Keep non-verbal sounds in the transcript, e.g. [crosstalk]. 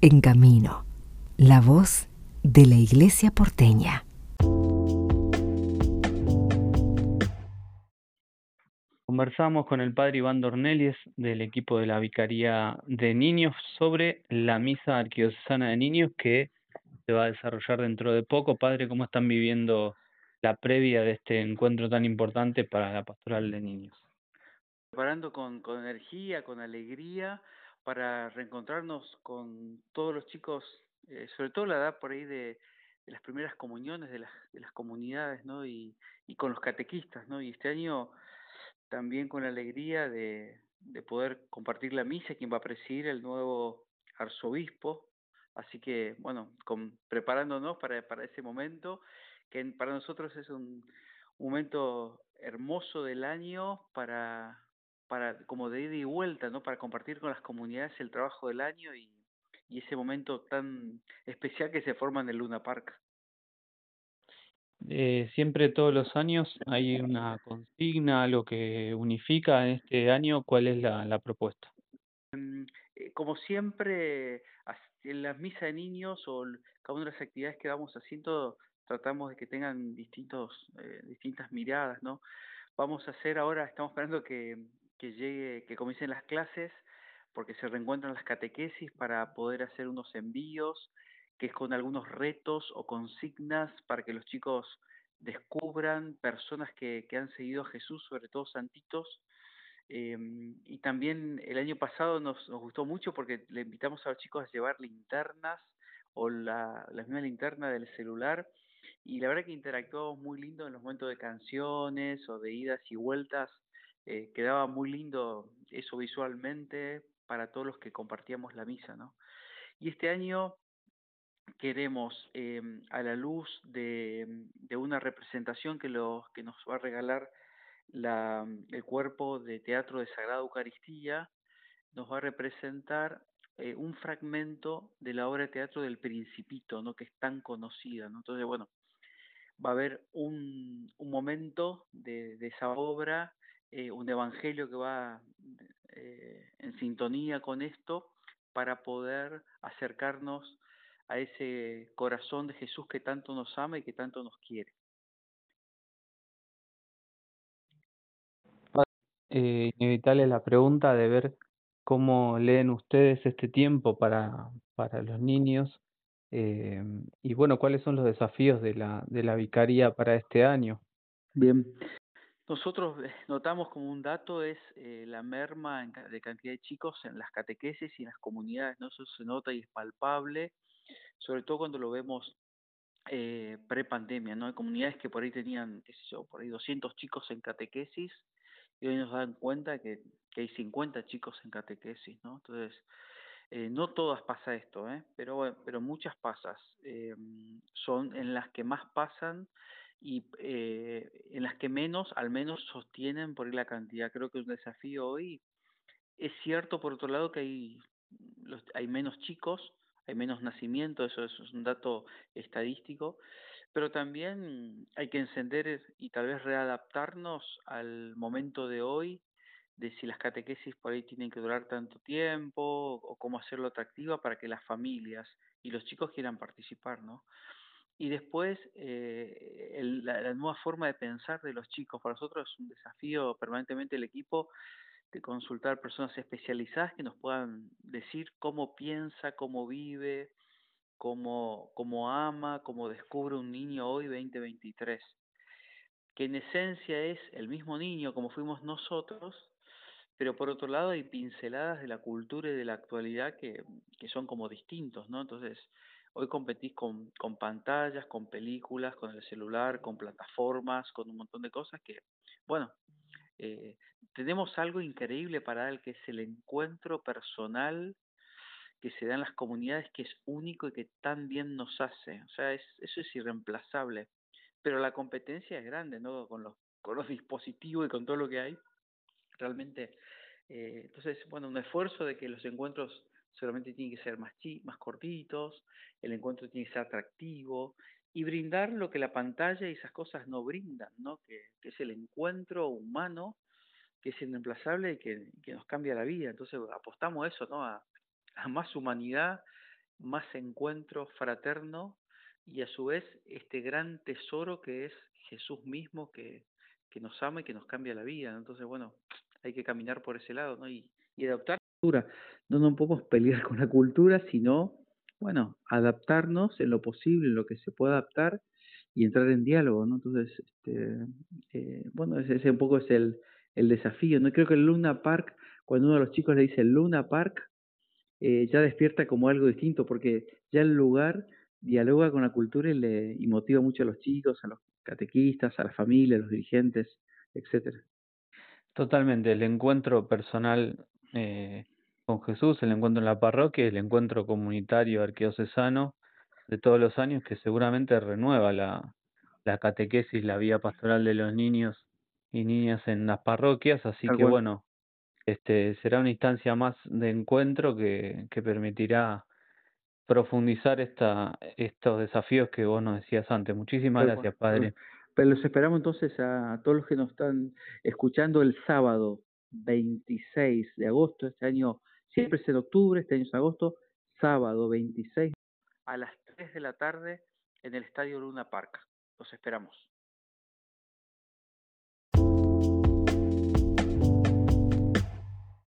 En Camino, la voz de la Iglesia porteña. Conversamos con el padre Iván Dornelies del equipo de la Vicaría de Niños sobre la misa arquidiocesana de niños que se va a desarrollar dentro de poco. Padre, ¿cómo están viviendo la previa de este encuentro tan importante para la pastoral de niños? Preparando con, con energía, con alegría, para reencontrarnos con todos los chicos, eh, sobre todo la edad por ahí de, de las primeras comuniones de las, de las comunidades, ¿no? Y, y con los catequistas, ¿no? Y este año también con la alegría de, de poder compartir la misa, quien va a presidir el nuevo arzobispo. Así que, bueno, con, preparándonos para, ese momento, que para nosotros es un momento hermoso del año para, para como de ida y vuelta, ¿no? Para compartir con las comunidades el trabajo del año y, y ese momento tan especial que se forma en el Luna Park. Eh, siempre todos los años hay una consigna, algo que unifica en este año. ¿Cuál es la, la propuesta? Mm, eh, como siempre, en las misas de niños o cada una de las actividades que vamos haciendo, tratamos de que tengan distintos, eh, distintas miradas, ¿no? Vamos a hacer ahora, estamos esperando que, que llegue, que comiencen las clases, porque se reencuentran las catequesis para poder hacer unos envíos que es con algunos retos o consignas para que los chicos descubran personas que, que han seguido a Jesús, sobre todo santitos. Eh, y también el año pasado nos, nos gustó mucho porque le invitamos a los chicos a llevar linternas o la, la misma linterna del celular y la verdad que interactuamos muy lindo en los momentos de canciones o de idas y vueltas. Eh, quedaba muy lindo eso visualmente para todos los que compartíamos la misa, ¿no? Y este año queremos, eh, a la luz de, de, una representación que, que nos va a regalar la, el cuerpo de teatro de Sagrada Eucaristía, nos va a representar eh, un fragmento de la obra de teatro del Principito, ¿no? que es tan conocida. ¿no? Entonces, bueno, va a haber un, un momento de, de esa obra, eh, un evangelio que va eh, en sintonía con esto para poder acercarnos a ese corazón de Jesús que tanto nos ama y que tanto nos quiere. Eh, inevitable la pregunta de ver cómo leen ustedes este tiempo para, para los niños eh, y bueno, cuáles son los desafíos de la, de la vicaría para este año. Bien, nosotros eh, notamos como un dato es eh, la merma en, de cantidad de chicos en las catequesis y en las comunidades, ¿no? Eso se nota y es palpable sobre todo cuando lo vemos eh, pre-pandemia, ¿no? Hay comunidades que por ahí tenían, qué sé yo, por ahí 200 chicos en catequesis y hoy nos dan cuenta que, que hay 50 chicos en catequesis, ¿no? Entonces, eh, no todas pasa esto, ¿eh? pero, pero muchas pasas. Eh, son en las que más pasan y eh, en las que menos, al menos sostienen por ahí la cantidad. Creo que es un desafío hoy. Es cierto, por otro lado, que hay, los, hay menos chicos, hay menos nacimiento, eso, eso es un dato estadístico, pero también hay que encender y tal vez readaptarnos al momento de hoy, de si las catequesis por ahí tienen que durar tanto tiempo o cómo hacerlo atractiva para que las familias y los chicos quieran participar, ¿no? Y después, eh, la, la nueva forma de pensar de los chicos, para nosotros es un desafío permanentemente el equipo de consultar personas especializadas que nos puedan decir cómo piensa, cómo vive, cómo, cómo ama, cómo descubre un niño hoy 2023, que en esencia es el mismo niño como fuimos nosotros, pero por otro lado hay pinceladas de la cultura y de la actualidad que, que son como distintos, ¿no? Entonces, hoy competís con, con pantallas, con películas, con el celular, con plataformas, con un montón de cosas que, bueno, eh, tenemos algo increíble para él, que es el encuentro personal que se da en las comunidades, que es único y que tan bien nos hace. O sea, es, eso es irreemplazable. Pero la competencia es grande, ¿no? Con los, con los [laughs] dispositivos y con todo lo que hay. Realmente, eh, entonces, bueno, un esfuerzo de que los encuentros solamente tienen que ser más, chi más cortitos, el encuentro tiene que ser atractivo y brindar lo que la pantalla y esas cosas no brindan, ¿no? Que, es el encuentro humano que es irreemplazable y que, que, nos cambia la vida. Entonces apostamos a eso, ¿no? A, más humanidad más encuentro fraterno y a su vez este gran tesoro que es Jesús mismo que, que nos ama y que nos cambia la vida. Entonces, bueno, hay que caminar por ese lado, ¿no? Y, y adaptar la cultura. No nos podemos pelear [laughs] con la cultura, sino, bueno, adaptarnos en lo posible, en lo que se pueda adaptar y entrar en diálogo, ¿no? Entonces, este, eh, bueno, ese, ese, un poco es el, el desafío, ¿no? Creo que el Luna Park, cuando uno de los chicos le dice Luna Park, eh, ya despierta como algo distinto, porque ya el lugar dialoga con la cultura y, le, y motiva mucho a los chicos, a los catequistas, a la familia, a los dirigentes, etcétera. Totalmente, el encuentro personal eh, con Jesús, el encuentro en la parroquia, el encuentro comunitario arquidiocesano de todos los años que seguramente renueva la, la catequesis, la vía pastoral de los niños y niñas en las parroquias, así que bueno, este será una instancia más de encuentro que, que permitirá profundizar esta, estos desafíos que vos nos decías antes. Muchísimas gracias. Padre. Pero los esperamos entonces a todos los que nos están escuchando el sábado 26 de agosto, este año siempre es en octubre, este año es agosto, sábado 26 a las 3 de la tarde en el Estadio Luna Park. Los esperamos.